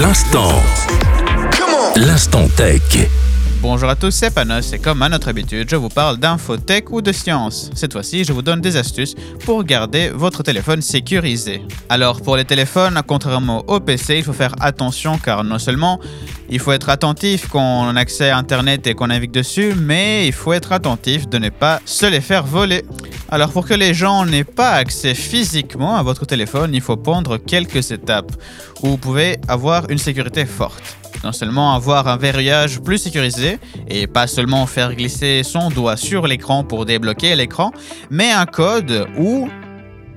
L'instant. L'instant tech. Bonjour à tous, c'est Panos et comme à notre habitude, je vous parle d'infotech ou de science. Cette fois-ci, je vous donne des astuces pour garder votre téléphone sécurisé. Alors pour les téléphones, contrairement au PC, il faut faire attention car non seulement il faut être attentif quand on a accès à Internet et qu'on navigue dessus, mais il faut être attentif de ne pas se les faire voler. Alors pour que les gens n'aient pas accès physiquement à votre téléphone, il faut prendre quelques étapes où vous pouvez avoir une sécurité forte non seulement avoir un verrouillage plus sécurisé et pas seulement faire glisser son doigt sur l'écran pour débloquer l'écran, mais un code ou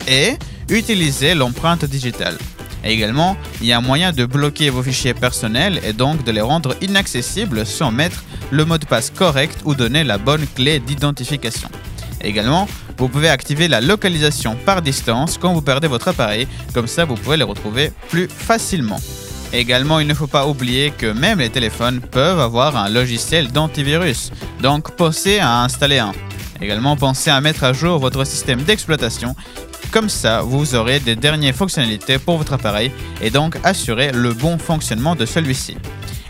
et utiliser l'empreinte digitale. Et également, il y a un moyen de bloquer vos fichiers personnels et donc de les rendre inaccessibles sans mettre le mot de passe correct ou donner la bonne clé d'identification. Également, vous pouvez activer la localisation par distance quand vous perdez votre appareil, comme ça vous pouvez les retrouver plus facilement. Également, il ne faut pas oublier que même les téléphones peuvent avoir un logiciel d'antivirus, donc pensez à installer un. Également, pensez à mettre à jour votre système d'exploitation. Comme ça, vous aurez des dernières fonctionnalités pour votre appareil et donc assurer le bon fonctionnement de celui-ci.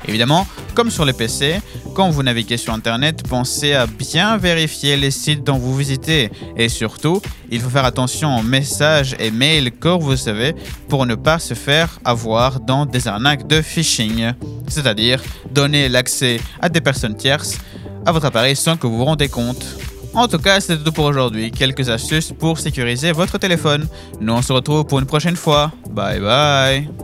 Évidemment, comme sur les PC, quand vous naviguez sur Internet, pensez à bien vérifier les sites dont vous visitez. Et surtout, il faut faire attention aux messages et mails que vous savez pour ne pas se faire avoir dans des arnaques de phishing. C'est-à-dire donner l'accès à des personnes tierces à votre appareil sans que vous vous rendez compte. En tout cas, c'est tout pour aujourd'hui. Quelques astuces pour sécuriser votre téléphone. Nous on se retrouve pour une prochaine fois. Bye bye.